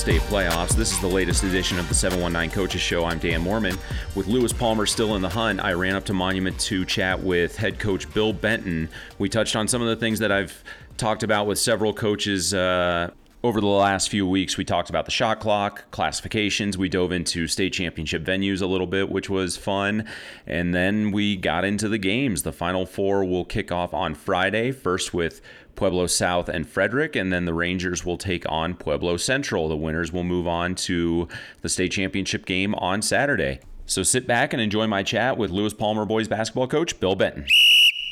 state playoffs. This is the latest edition of the 719 Coaches Show. I'm Dan Mohrmann. With Lewis Palmer still in the hunt, I ran up to Monument to chat with head coach Bill Benton. We touched on some of the things that I've talked about with several coaches uh, over the last few weeks, we talked about the shot clock, classifications. We dove into state championship venues a little bit, which was fun. And then we got into the games. The final four will kick off on Friday, first with Pueblo South and Frederick, and then the Rangers will take on Pueblo Central. The winners will move on to the state championship game on Saturday. So sit back and enjoy my chat with Lewis Palmer boys basketball coach Bill Benton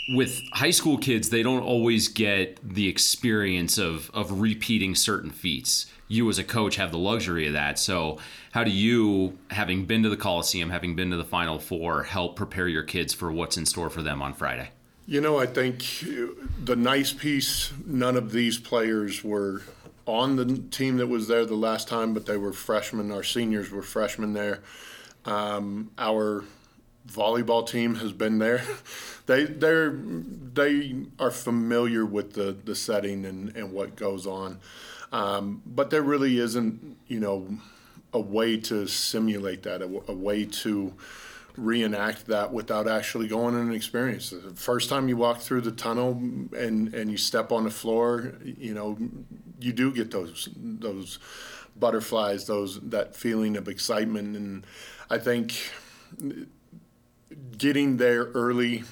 with high school kids, they don't always get the experience of of repeating certain feats. You as a coach have the luxury of that. So, how do you, having been to the Coliseum, having been to the Final Four, help prepare your kids for what's in store for them on Friday? You know, I think the nice piece. None of these players were on the team that was there the last time, but they were freshmen. Our seniors were freshmen there. Um, our volleyball team has been there. they they're they are familiar with the the setting and and what goes on, um, but there really isn't you know a way to simulate that, a, a way to reenact that without actually going and experience it. The first time you walk through the tunnel and and you step on the floor, you know, you do get those those butterflies, those that feeling of excitement, and I think getting there early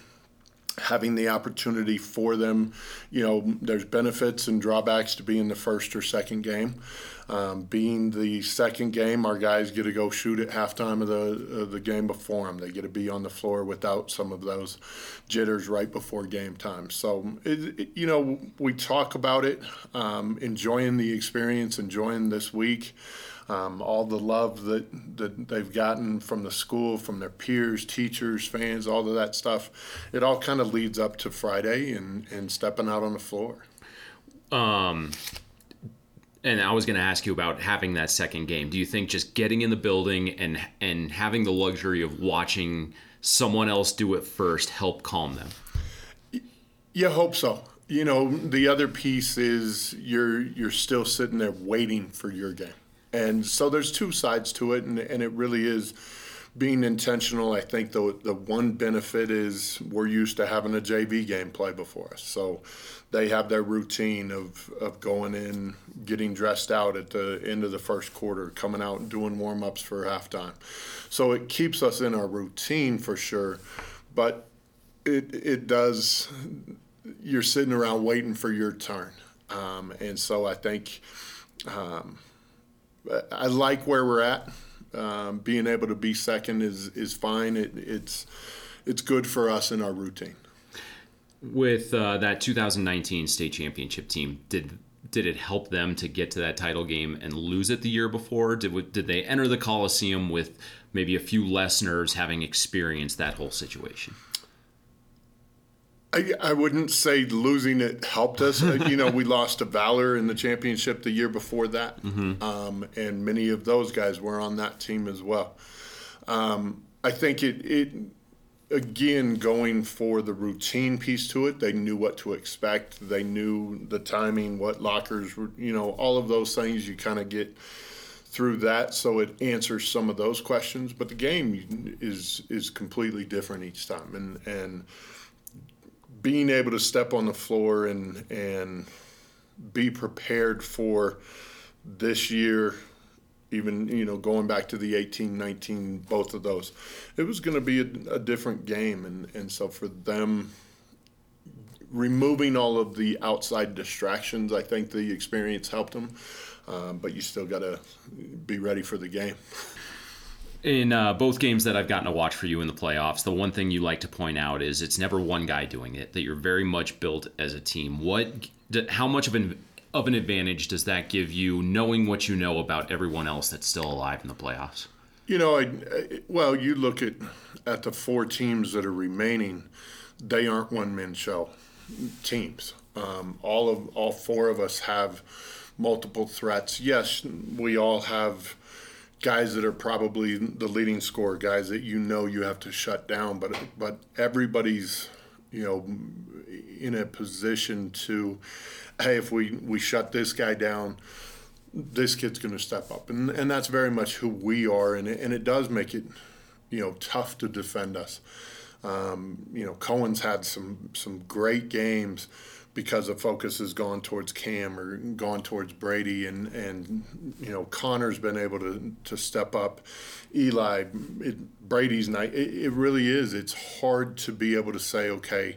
having the opportunity for them. You know, there's benefits and drawbacks to being the first or second game. Um, being the second game, our guys get to go shoot at halftime of the of the game before them. They get to be on the floor without some of those jitters right before game time. So, it, it, you know, we talk about it, um, enjoying the experience, enjoying this week um, all the love that, that they've gotten from the school, from their peers, teachers, fans, all of that stuff. It all kind of leads up to Friday and, and stepping out on the floor. Um, and I was going to ask you about having that second game. Do you think just getting in the building and and having the luxury of watching someone else do it first help calm them? You hope so. You know, the other piece is you're you're still sitting there waiting for your game. And so there's two sides to it, and, and it really is being intentional. I think the the one benefit is we're used to having a JV game play before us, so they have their routine of of going in, getting dressed out at the end of the first quarter, coming out and doing warm ups for halftime. So it keeps us in our routine for sure, but it it does. You're sitting around waiting for your turn, um, and so I think. Um, I like where we're at. Um, being able to be second is is fine. It, it's it's good for us in our routine. With uh, that 2019 state championship team, did did it help them to get to that title game and lose it the year before? Did did they enter the Coliseum with maybe a few less nerves, having experienced that whole situation? I, I wouldn't say losing it helped us. Uh, you know, we lost to Valor in the championship the year before that, mm-hmm. um, and many of those guys were on that team as well. Um, I think it, it again going for the routine piece to it. They knew what to expect. They knew the timing, what lockers were. You know, all of those things you kind of get through that, so it answers some of those questions. But the game is is completely different each time, and and being able to step on the floor and and be prepared for this year even you know going back to the 18 19 both of those it was going to be a, a, different game. And and so for them removing all of the outside distractions i think the experience helped them. Um, but you still got to be ready for the game in uh, both games that I've gotten to watch for you in the playoffs, the one thing you like to point out is it's never one guy doing it. That you're very much built as a team. What, how much of an of an advantage does that give you, knowing what you know about everyone else that's still alive in the playoffs? You know, I, I, well, you look at at the four teams that are remaining; they aren't one man show teams. Um, all of all four of us have multiple threats. Yes, we all have guys that are probably the leading scorer, guys that you know you have to shut down. But but everybody's you know in a position to, hey, if we we shut this guy down, this kid's going to step up, and and that's very much who we are, and it, and it does make it, you know, tough to defend us. Um, you know, Cohen's had some some great games because the focus has gone towards Cam or gone towards Brady, and and you know Connor's been able to to step up. Eli, it, Brady's night. It, it really is. It's hard to be able to say, okay,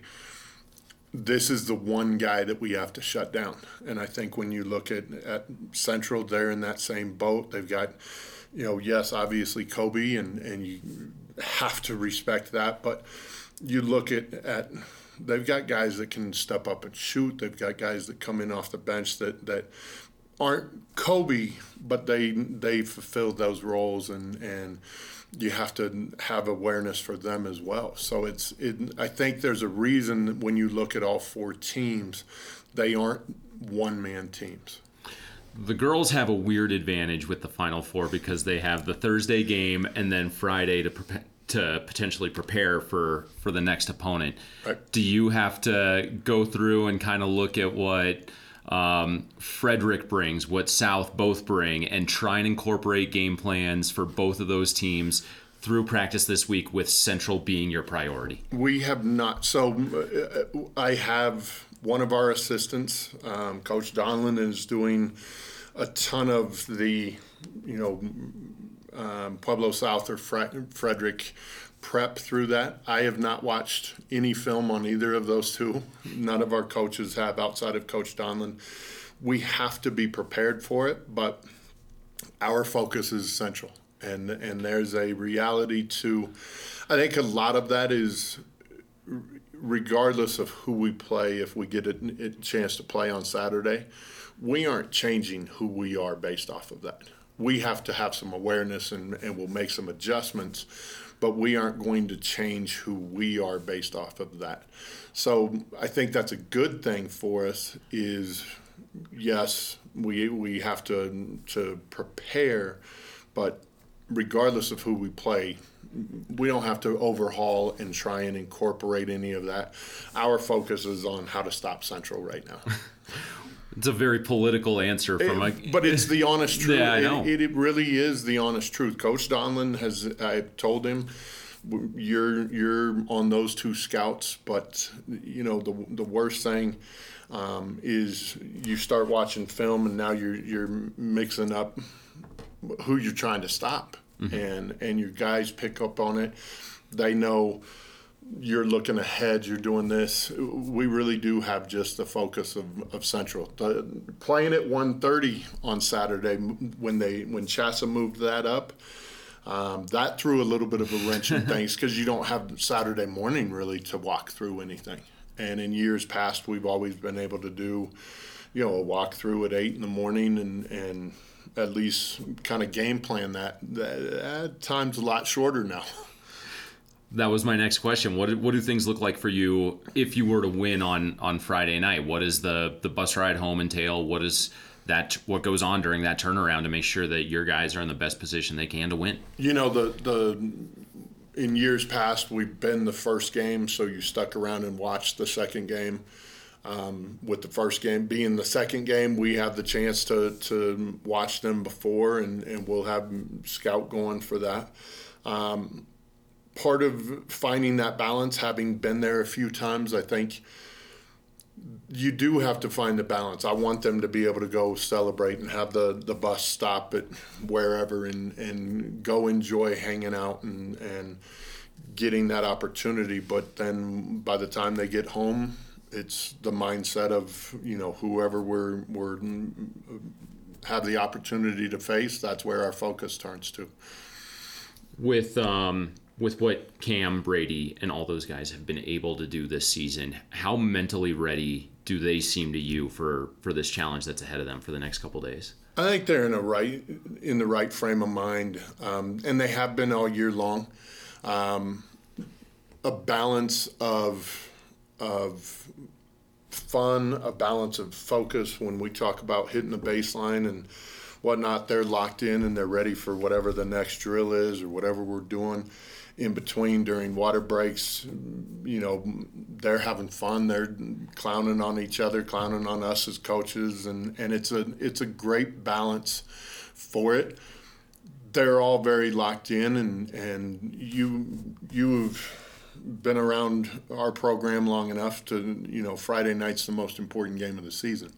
this is the one guy that we have to shut down. And I think when you look at at Central, they're in that same boat. They've got, you know, yes, obviously Kobe, and and you have to respect that, but you look at at they've got guys that can step up and shoot. They've got guys that come in off the bench that that aren't Kobe, but they they fulfill those roles and and you have to have awareness for them as well. So it's it. I think there's a reason when you look at all four teams, they aren't one man teams. The girls have a weird advantage with the Final Four because they have the Thursday game and then Friday to prepare to potentially prepare for for the next opponent. Right. Do you have to go through and kind of look at what um, Frederick brings, what South both bring, and try and incorporate game plans for both of those teams through practice this week with Central being your priority? We have not. So uh, I have one of our assistants, um, Coach Donlin, is doing a ton of the, you know, um, Pueblo South or Fre- Frederick prep through that. I have not watched any film on either of those two. None of our coaches have outside of Coach Donlin. We have to be prepared for it, but our focus is essential. And, and there's a reality to, I think a lot of that is regardless of who we play, if we get a, a chance to play on Saturday, we aren't changing who we are based off of that we have to have some awareness and, and we'll make some adjustments, but we aren't going to change who we are based off of that. So I think that's a good thing for us is yes, we we have to to prepare, but regardless of who we play, we don't have to overhaul and try and incorporate any of that. Our focus is on how to stop Central right now. It's a very political answer from a. But it's the honest truth. Yeah, I know. It, it, really is the honest truth. Coach Donlin has. I told him, you're you're on those two scouts, but you know the the worst thing. Um, is you start watching film and now you're you're mixing up who you're trying to stop, mm-hmm. and and your guys pick up on it. They know you're looking ahead, you're doing this. We really do have just the focus of, of Central. The, playing at 1:30 on Saturday when they when CHSAA moved that up, um, that threw a little bit of a wrench in things because you don't have Saturday morning really to walk through anything. And in years past, we've always been able to do, you know, a walk through at eight in the morning and and at least kind of game plan that. That time's a lot shorter now. That was my next question. What what do things look like for you if you were to win on on Friday night? What does the the bus ride home entail? What is that what goes on during that turnaround to make sure that your guys are in the best position they can to win? You know the the in years past we've been the first game, so you stuck around and watched the second game. Um, with the first game being the second game, we have the chance to to watch them before, and, and we'll have scout going for that. Um, part of finding that balance, having been there a few times, I think you do have to find the balance. I want them to be able to go celebrate and have the, the bus stop at wherever and, and go enjoy hanging out and, and getting that opportunity. But then by the time they get home, it's the mindset of, you know, whoever we're, we're have the opportunity to face, that's where our focus turns to. With um, with what Cam Brady and all those guys have been able to do this season, how mentally ready do they seem to you for for this challenge that's ahead of them for the next couple days? I think they're in a right in the right frame of mind, um, and they have been all year long. Um, a balance of of fun, a balance of focus. When we talk about hitting the baseline and whatnot, they're locked in and they're ready for whatever the next drill is or whatever we're doing in between during water breaks. You know, they're having fun. They're clowning on each other, clowning on us as coaches, and, and it's a it's a great balance for it. They're all very locked in, and and you you've been around our program long enough to you know Friday night's the most important game of the season.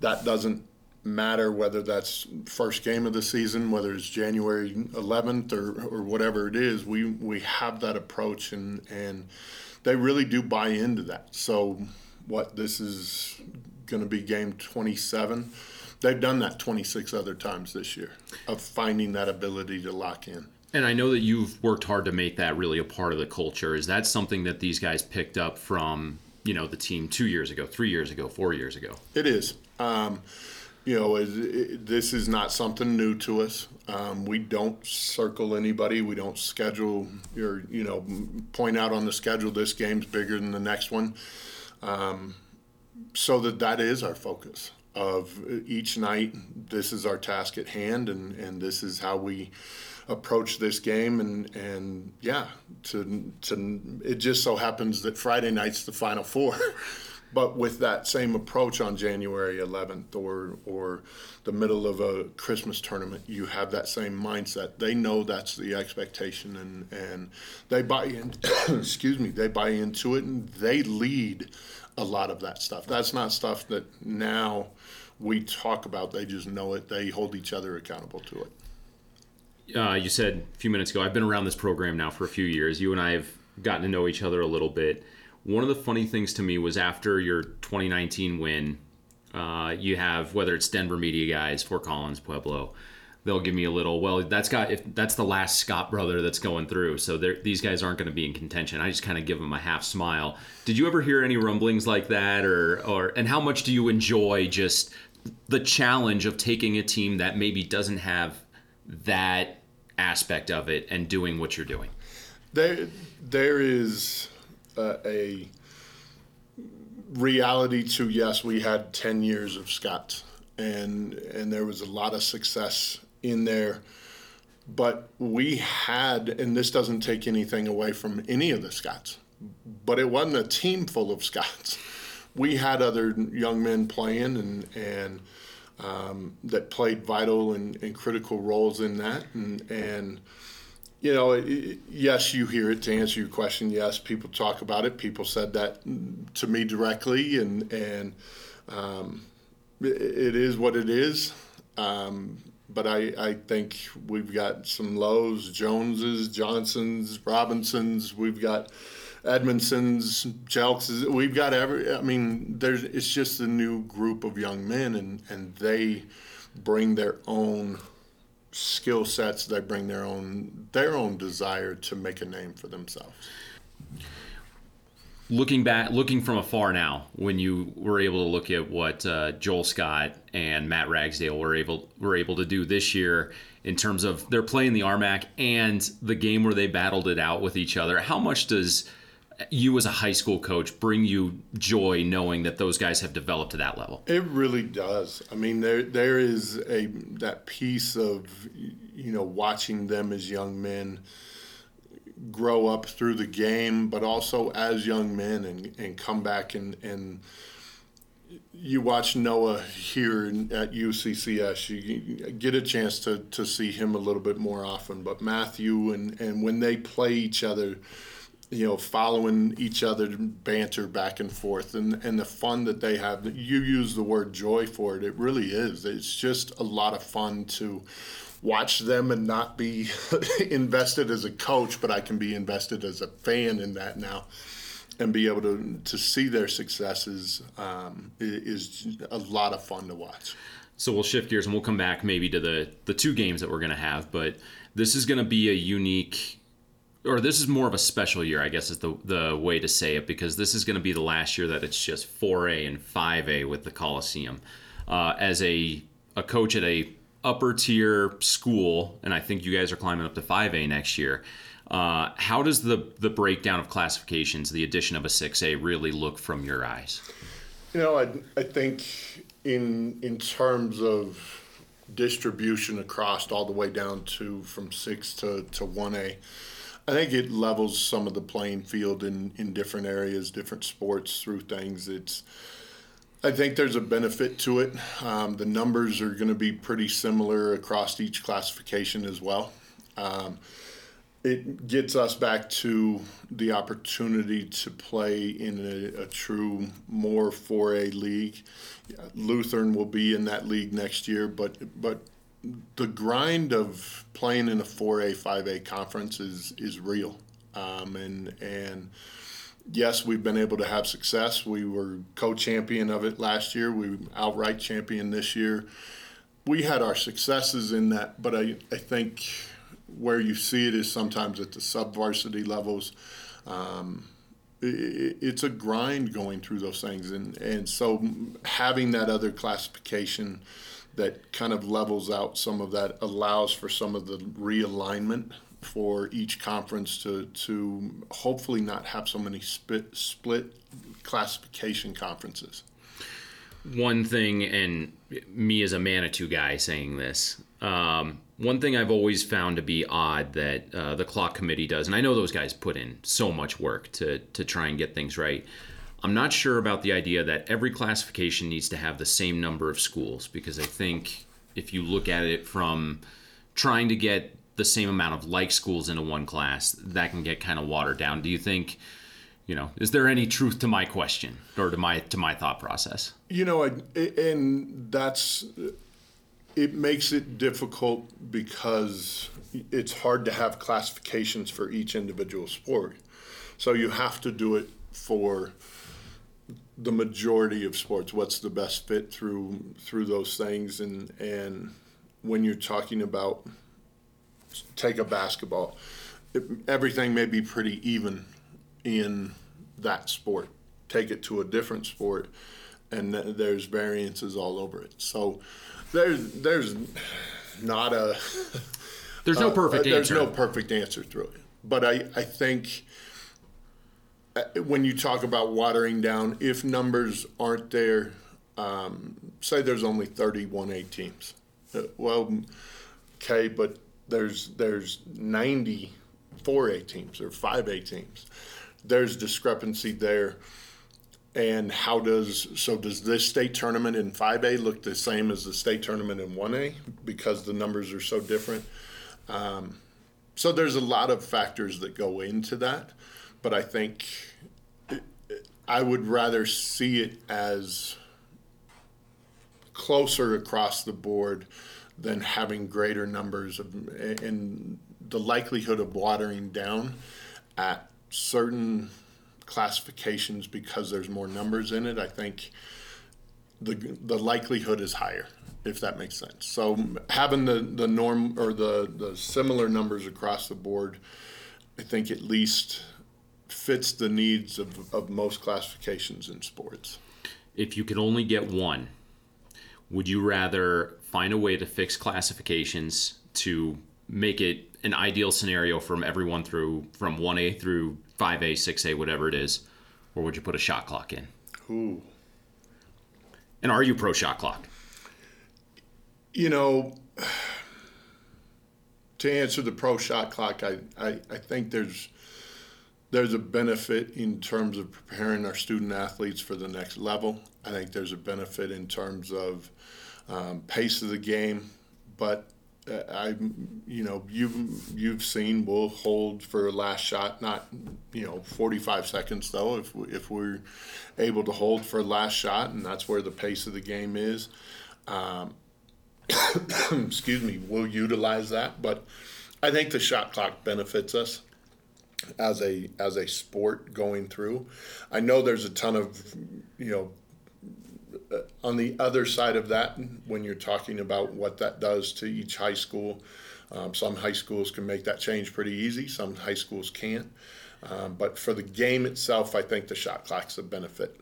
That doesn't matter whether that's first game of the season, whether it's January 11th or, or whatever it is. We we have that approach, and and they really do buy into that. So, what this is going to be game 27. They've done that 26 other times this year of finding that ability to lock in. And I know that you've worked hard to make that really a part of the culture. Is that something that these guys picked up from, you know, the team two years ago, three years ago, four years ago? It is. Um, you know, it, it, this is not something new to us. Um, we don't circle anybody. We don't schedule or you know point out on the schedule this game's bigger than the next one. Um, so that that is our focus of each night. This is our task at hand, and and this is how we approach this game and and yeah to to it just so happens that Friday night's the final four but with that same approach on January 11th or or the middle of a Christmas tournament, you have that same mindset. They know that's the expectation, and and they buy in. excuse me, they buy into it, and they lead a lot of that stuff. That's not stuff that now we talk about. They just know it. They hold each other accountable to it. Uh, you said a few minutes ago. I've been around this program now for a few years. You and I have gotten to know each other a little bit one of the funny things to me was after your 2019 win, uh, you have whether it's Denver media guys, Fort Collins, Pueblo. They'll give me a little. Well, that's got if that's the last Scott brother that's going through, so these guys aren't going to be in contention. I just kind of give them a half smile. Did you ever hear any rumblings like that, or or and how much do you enjoy just the challenge of taking a team that maybe doesn't have that aspect of it and doing what you're doing? There, there is uh, a reality to yes, we had 10 years of Scott, and and there was a lot of success in there. But we had, and this doesn't take anything away from any of the Scotts, but it wasn't a team full of Scotts. We had other young men playing and and um, that played vital and, and critical roles in that, and and you know, yes, you hear it. To answer your question, yes, people talk about it. People said that to me directly, and and um, it is what it is. Um, but I, I think we've got some Lows, Joneses, Johnsons, Robinsons. We've got Edmondsons, Jelks. We've got every. I mean, there's. It's just a new group of young men, and and they bring their own skill sets they bring their own their own desire to make a name for themselves. Looking back looking from afar now when you were able to look at what uh, joel scott and matt ragsdale were able were able to do this year in terms of they're playing the RMAC and the game where they battled it out with each other how much does you as a high school coach bring you joy knowing that those guys have developed to that level? It really does. I mean, there there is a that piece of you know watching them as young men grow up through the game, but also as young men and, and come back and and you watch Noah here at UCCS, you get a chance to, to see him a little bit more often. But Matthew and, and when they play each other, you know, following each other banter back and forth and, and the fun that they have. You use the word joy for it. It really is. It's just a lot of fun to watch them and not be invested as a coach, but I can be invested as a fan in that now and be able to, to see their successes um, is a lot of fun to watch. So we'll shift gears and we'll come back maybe to the, the two games that we're going to have, but this is going to be a unique or this is more of a special year, I guess is the the way to say it, because this is going to be the last year that it's just 4A and 5A with the Coliseum. Uh, as a a coach at a upper tier school, and I think you guys are climbing up to 5A next year. Uh, how does the the breakdown of classifications, the addition of a 6A, really look from your eyes? You know, I, I think in in terms of distribution across all the way down to from six to to one A I think it levels some of the playing field in, in different areas, different sports through things. It's I think there's a benefit to it. Um, the numbers are going to be pretty similar across each classification as well. Um, it gets us back to the opportunity to play in a, a true more 4A league. Lutheran will be in that league next year, but but the grind of playing in a 4A 5A conference is is real, um, and and yes, we've been able to have success. We were co-champion of it last year. We outright champion this year. We had our successes in that, but I I think where you see it is sometimes at the sub varsity levels. Um, it, it's a grind going through those things, and, and so having that other classification that kind of levels out some of that allows for some of the realignment for each conference to to hopefully not have so many split split classification conferences. One thing, and me as a Manitou guy saying this, um, one thing I've always found to be odd that uh, the clock committee does, and I know those guys put in so much work to to try and get things right. I'm not sure about the idea that every classification needs to have the same number of schools because I think if you look at it from trying to get the same amount of like schools into one class, that can get kind of watered down. Do you think? You know, is there any truth to my question or to my to my thought process? You know, and that's it makes it difficult because it's hard to have classifications for each individual sport. So you have to do it for the majority of sports. What's the best fit through through those things and and when you're talking about take a basketball, it, everything may be pretty even in that sport. Take it to a different sport, and there's variances all over it. So there's there's not a there's no perfect uh, there's answer. no perfect answer through it. But I I think uh, when you talk about watering down, if numbers aren't there, um, say there's only 31 A teams. Uh, well, okay, but there's there's 94 A teams or 5 A teams. There's discrepancy there and how does so does this state tournament in 5A look the same as the state tournament in 1A because the numbers are so different? Um, so there's a lot of factors that go into that, but I think I would rather see it as closer across the board than having greater numbers of and the likelihood of watering down at certain classifications because there's more numbers in it, I think the the likelihood is higher, if that makes sense. So having the, the norm or the, the similar numbers across the board, I think at least fits the needs of, of most classifications in sports. If you could only get one, would you rather find a way to fix classifications to make it an ideal scenario from everyone through from 1A through 5A, 6A, whatever it is, or would you put a shot clock in? Ooh. And are you pro shot clock? You know, to answer the pro shot clock, I, I, I think there's there's a benefit in terms of preparing our student athletes for the next level. I think there's a benefit in terms of um, pace of the game, but I, you know, you've you've seen we'll hold for last shot, not you know 45 seconds though. If we, if we're able to hold for last shot, and that's where the pace of the game is. Um, excuse me, we'll utilize that, but I think the shot clock benefits us as a as a sport going through. I know there's a ton of you know uh, on the other side of that, when you're talking about what that does to each high school, um, some high schools can make that change pretty easy. Some high schools can't. Um, but for the game itself, I think the shot clock's a benefit.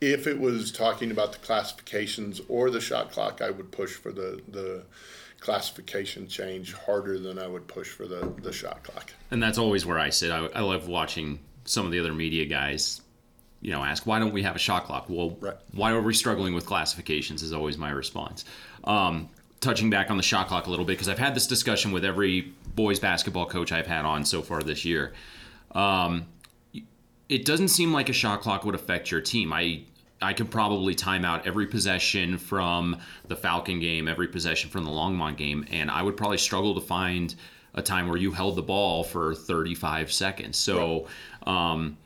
If it was talking about the classifications or the shot clock, I would push for the the classification change harder than I would push for the the shot clock. And that's always where I sit. I, I love watching some of the other media guys you know, ask why don't we have a shot clock? Well, right. why are we struggling with classifications? Is always my response. Um, touching back on the shot clock a little bit because I've had this discussion with every boys basketball coach I've had on so far this year. Um, it doesn't seem like a shot clock would affect your team. I I could probably time out every possession from the Falcon game, every possession from the Longmont game, and I would probably struggle to find a time where you held the ball for 35 seconds. So, um,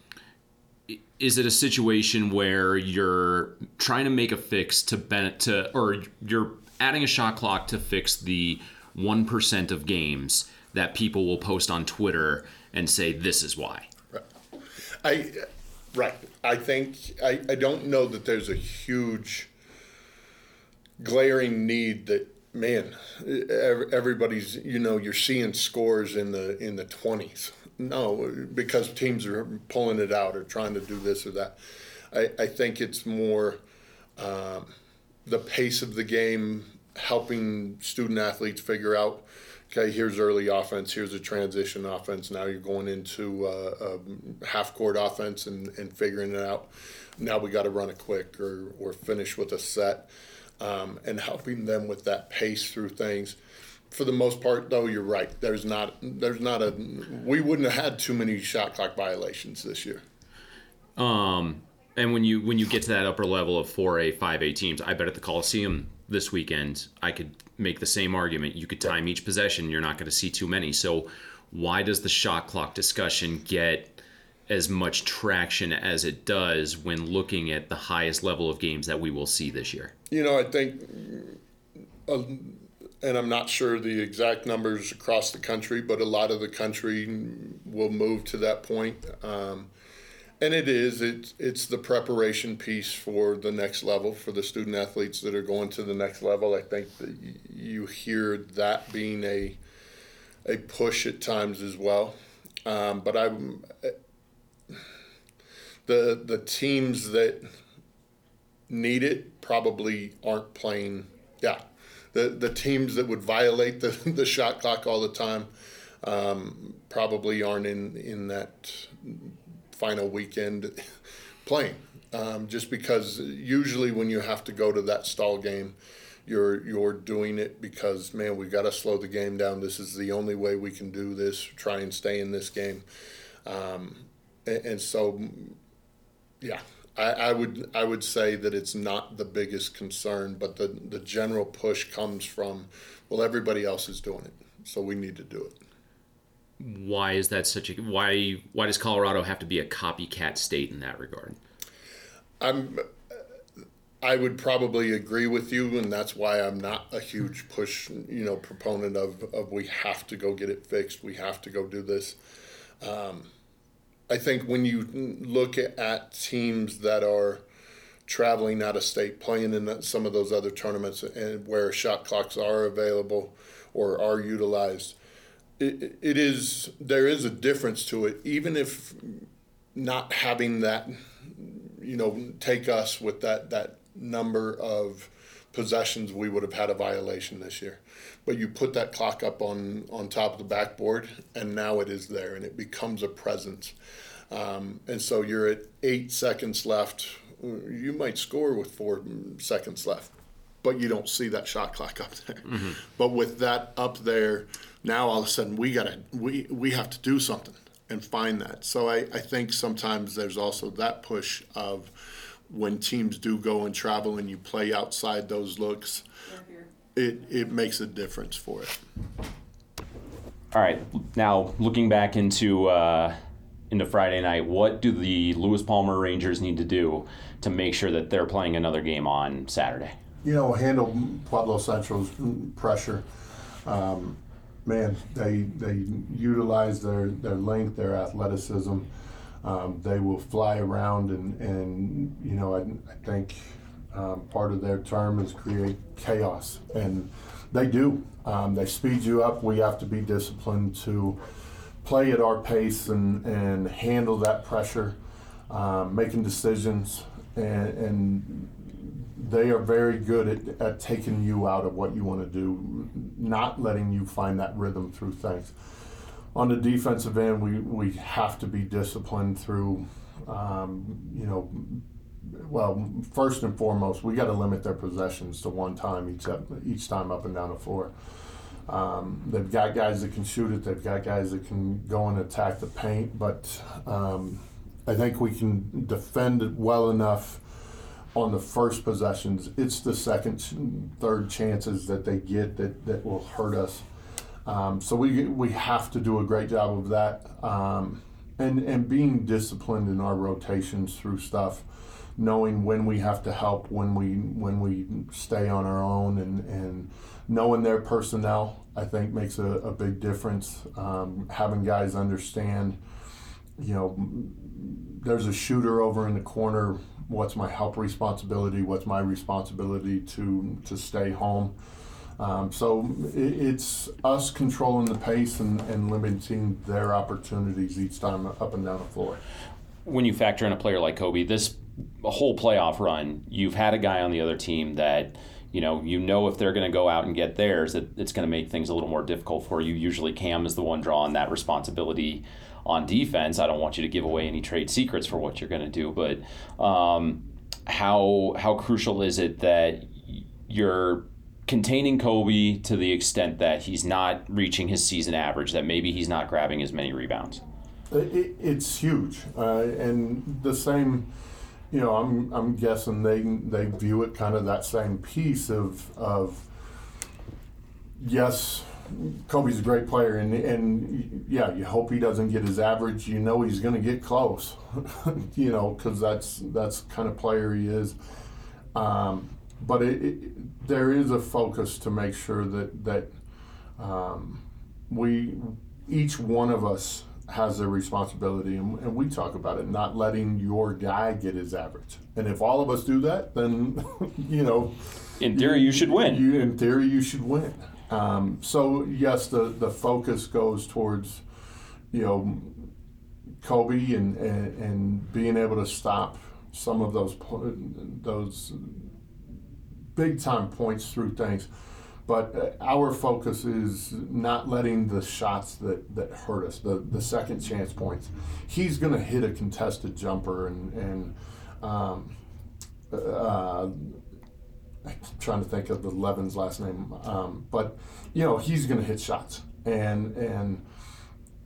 is it a situation where you're trying to make a fix to ben- to or you're adding a shot clock to fix the 1% of games that people will post on Twitter and say this is why? Right. I right. I think I, I don't know that there's a huge glaring need that man everybody's you know you're seeing scores in the in the 20s no because teams are pulling it out or trying to do this or that i, I think it's more um, the pace of the game helping student athletes figure out okay, here's early offense, here's a transition offense. Now you're going into uh, a half court offense and, and figuring it out. Now we got to run it quick or, or finish with a set um, and helping them with that pace through things. For the most part, though, you're right. There's not there's not a we wouldn't have had too many shot clock violations this year. Um, and when you when you get to that upper level of four A, five A teams, I bet at the Coliseum this weekend, I could make the same argument. You could time each possession, you're not going to see too many. So, why does the shot clock discussion get as much traction as it does when looking at the highest level of games that we will see this year? You know, I think, uh, and I'm not sure the exact numbers across the country, but a lot of the country will move to that point. Um, and it is. It's it's the preparation piece for the next level for the student athletes that are going to the next level. I think that you hear that being a a push at times as well. Um, but I'm the the teams that need it probably aren't playing. Yeah, the the teams that would violate the the shot clock all the time um, probably aren't in in that final weekend playing. Um, just because usually when you have to go to that stall game, you're you're doing it because man, we got to slow the game down. This is the only way we can do this. Try and stay in this game, um, and, and, so yeah, I, I would I would say that it's not the biggest concern, but the the general push comes from well, everybody else is doing it, so we need to do it why is that such a why why does Colorado have to be a copycat state in that regard? I'm I would probably agree with you, and that's why I'm not a huge push, you know, proponent of, of we have to go get it fixed. We have to go do this. Um, I think when you look at teams that are traveling out of state, playing in some of those other tournaments, and where shot clocks are available or are utilized, it, it is there is a difference to it, even if not having that, you know, take us with that that number of possessions, we would have had a violation this year. But you put that clock up on on top of the backboard, and now it is there, and it becomes a presence. Um, and so you're at eight seconds left. You might score with four seconds left, but you don't see that shot clock up there. Mm-hmm. But with that up there, now all of a sudden we gotta we we have to do something and find that. So I, I think sometimes there's also that push of when teams do go and travel and you play outside those looks, it it makes a difference for it. All right, now looking back into uh, into Friday night, what do the Lewis Palmer Rangers need to do to make sure that they're playing another game on Saturday? You know, handle Pueblo Central's pressure. Um, man, they they utilize their their length, their athleticism. Um, they will fly around and and you know I, I think um, part of their term is create chaos and they do. Um, they speed you up. We have to be disciplined to play at our pace and and handle that pressure, um, making decisions and, and they are very good at, at taking you out of what you want to do, not letting you find that rhythm through things. On the defensive end, we, we have to be disciplined through, um, you know, well, first and foremost, we got to limit their possessions to one time each up, each time up and down the floor. Um, they've got guys that can shoot it. They've got guys that can go and attack the paint. But um, I think we can defend it well enough on the first possessions. It's the second, third chances that they get that, that will hurt us. Um, so we we have to do a great job of that, um, and and being disciplined in our rotations through stuff, knowing when we have to help, when we when we stay on our own, and and knowing their personnel, I think makes a, a big difference. Um, having guys understand, you know, there's a shooter over in the corner. What's my help responsibility? What's my responsibility to to stay home? Um, so it, it's us controlling the pace and, and limiting their opportunities each time up and down the floor. When you factor in a player like Kobe, this whole playoff run, you've had a guy on the other team that you know, you know if they're going to go out and get theirs, that it's going to make things a little more difficult for you. Usually, Cam is the one drawing that responsibility on defense. I don't want you to give away any trade secrets for what you're going to do, but um, how how crucial is it that you're containing Kobe to the extent that he's not reaching his season average, that maybe he's not grabbing as many rebounds? It, it's huge, uh, and the same you know, I'm I'm guessing they they view it kind of that same piece of of yes, Kobe's a great player, and and yeah, you hope he doesn't get his average. You know, he's going to get close, you know, because that's that's kind of player he is. Um, but it, it, there is a focus to make sure that that um, we each one of us has a responsibility, and, and, we talk about it, not letting your guy get his average. And if all of us do that, then you know, in theory, you, you should win. You, in theory, you should win. Um, so yes, the the focus goes towards, you know, Kobe and, and, and being able to stop some of those those big time points through things. But uh, our focus is not letting the shots that, that hurt us, the, the second chance points. He's going to hit a contested jumper and, and um, uh, I'm trying to think of the Levin's last name, um, but you know he's going to hit shots, and and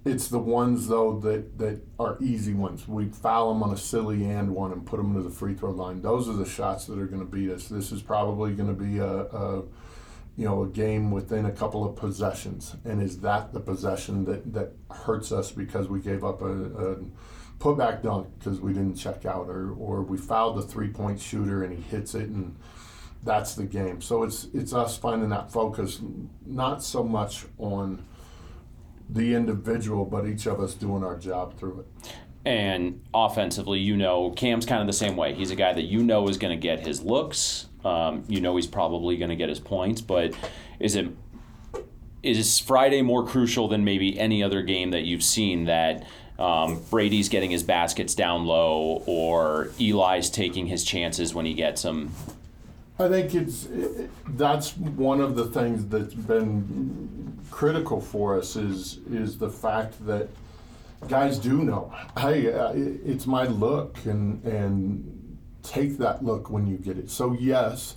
it's the ones though that that are easy ones. We foul them on a silly and one and put them to the free throw line. Those are the shots that are going to beat us. This is probably going to be a, a you know, a game within a couple of possessions, and is that the possession that, that hurts us because we gave up a, a putback dunk because we didn't check out, or or we fouled the three point shooter and he hits it, and that's the game. So it's it's us finding that focus, not so much on the individual, but each of us doing our job through it. And offensively, you know, Cam's kind of the same way. He's a guy that you know is going to get his looks. Um, you know he's probably going to get his points, but is it is Friday more crucial than maybe any other game that you've seen that um, Brady's getting his baskets down low or Eli's taking his chances when he gets them? I think it's it, that's one of the things that's been critical for us is is the fact that guys do know, hey, uh, it's my look, and and take that look when you get it. So yes,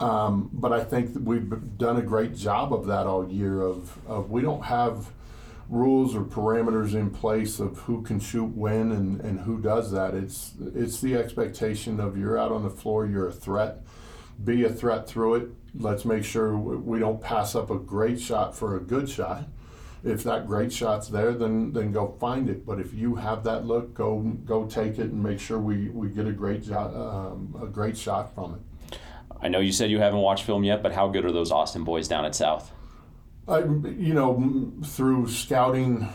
um, but I think that we've done a great job of that all year. Of, of we don't have rules or parameters in place of who can shoot when and, and who does that. It's it's the expectation of you're out on the floor, you're a threat. Be a threat through it. Let's make sure we don't pass up a great shot for a good shot if that great shot's there, then then go find it. But if you have that look, go go take it and make sure we, we get a great shot um, a great shot from it. I know you said you haven't watched film yet, but how good are those Austin boys down at South? I, you know, through scouting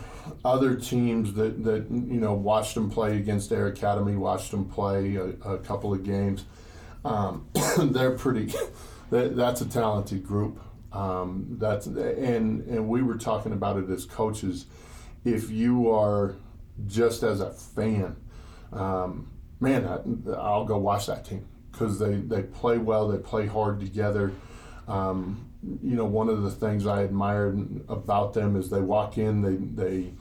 other teams that, that you know watched them play against their academy, watched them play a, a couple of games. Um, they're pretty. that's a talented group. Um, that's and and we were talking about it as coaches. If you are just as a fan, um, man, I, I'll go watch that team because they, they play well, they play hard together. Um, you know, one of the things I admired about them is they walk in, they they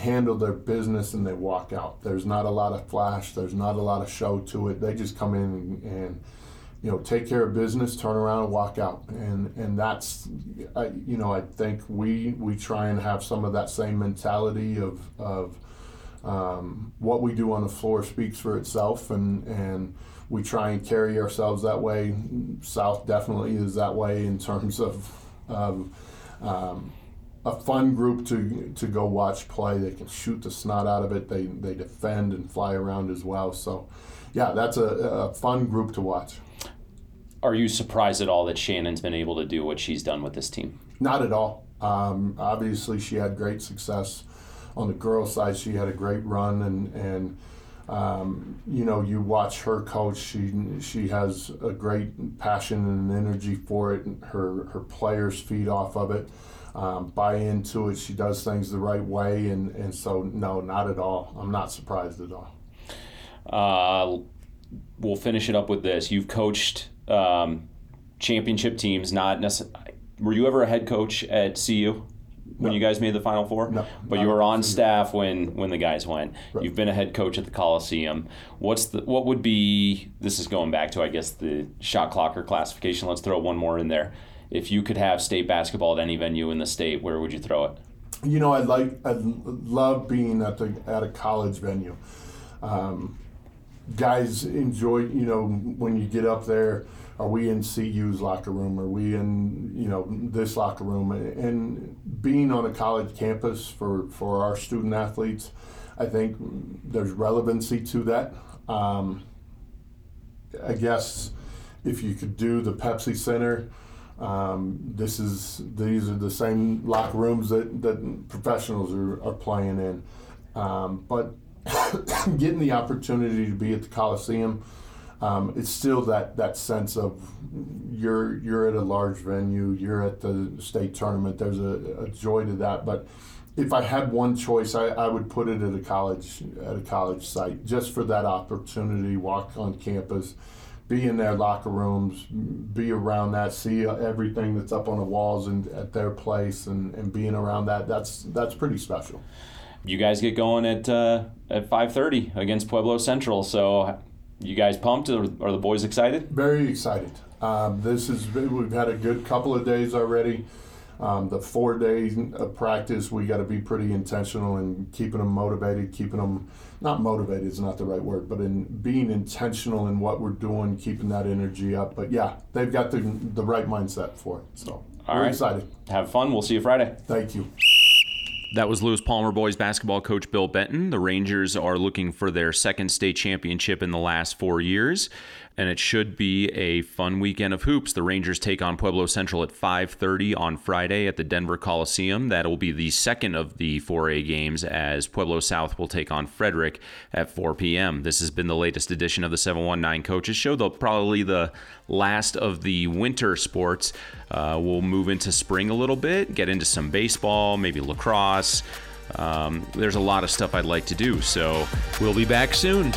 handle their business and they walk out. There's not a lot of flash. There's not a lot of show to it. They just come in and, and you know take care of business, turn around and walk out. And and that's I, you know I think we we try and have some of that same mentality of of um, what we do on the floor speaks for itself and and we try and carry ourselves that way. South definitely is that way in terms of, of um, a fun group to to go watch play. They can shoot the snot out of it. They they defend and fly around as well. So, yeah, that's a, a fun group to watch. Are you surprised at all that Shannon's been able to do what she's done with this team? Not at all. Um, obviously, she had great success on the girls' side. She had a great run, and and um, you know, you watch her coach. She she has a great passion and energy for it. Her her players feed off of it um, buy into it. She does things the right way, and, and so no, not at all. I'm not surprised at all. Uh, we'll finish it up with this. You've coached um, championship teams, not necessarily. Were you ever a head coach at CU? when no. you guys made the Final Four? No. But you were on staff when when the guys went. Right. You've been a head coach at the Coliseum. What's the what would be? This is going back to I guess the shot clocker classification. Let's throw one more in there if you could have state basketball at any venue in the state, where would you throw it? You know, I'd like, I'd love being at the at a college venue. Um, guys enjoy, you know, when you get up there. Are we in CU's locker room? Are we in, you know, this locker room? And being on a college campus for for our student athletes, I think there's relevancy to that. Um, I guess if you could do the Pepsi Center um, this is these are the same locker rooms that, that professionals are, are playing in. Um, but getting the opportunity to be at the Coliseum, um, it's still that, that sense of you're you're at a large venue, you're at the state tournament. There's a, a joy to that. But if I had one choice, I, I would put it at a college at a college site just for that opportunity, walk on campus be in their locker rooms, be around that, see everything that's up on the walls and at their place, and, and being around that. That's that's pretty special. You guys get going at uh, at five thirty against Pueblo Central. So, you guys pumped? Or are the boys excited? Very excited. Um, this is we've had a good couple of days already. Um, the four days of practice, we got to be pretty intentional in keeping them motivated, keeping them not motivated is not the right word, but in being intentional in what we're doing, keeping that energy up. But yeah, they've got the the right mindset for it. So All we're right. excited. Have fun. We'll see you Friday. Thank you. That was Lewis Palmer boys basketball coach Bill Benton. The Rangers are looking for their second state championship in the last four years and it should be a fun weekend of hoops. The Rangers take on Pueblo Central at 5:30 on Friday at the Denver Coliseum. That will be the second of the 4A games as Pueblo South will take on Frederick at 4 p.m. This has been the latest edition of the 719 Coaches Show, though probably the last of the winter sports. Uh, we'll move into spring a little bit, get into some baseball, maybe lacrosse. Um, there's a lot of stuff I'd like to do, so we'll be back soon.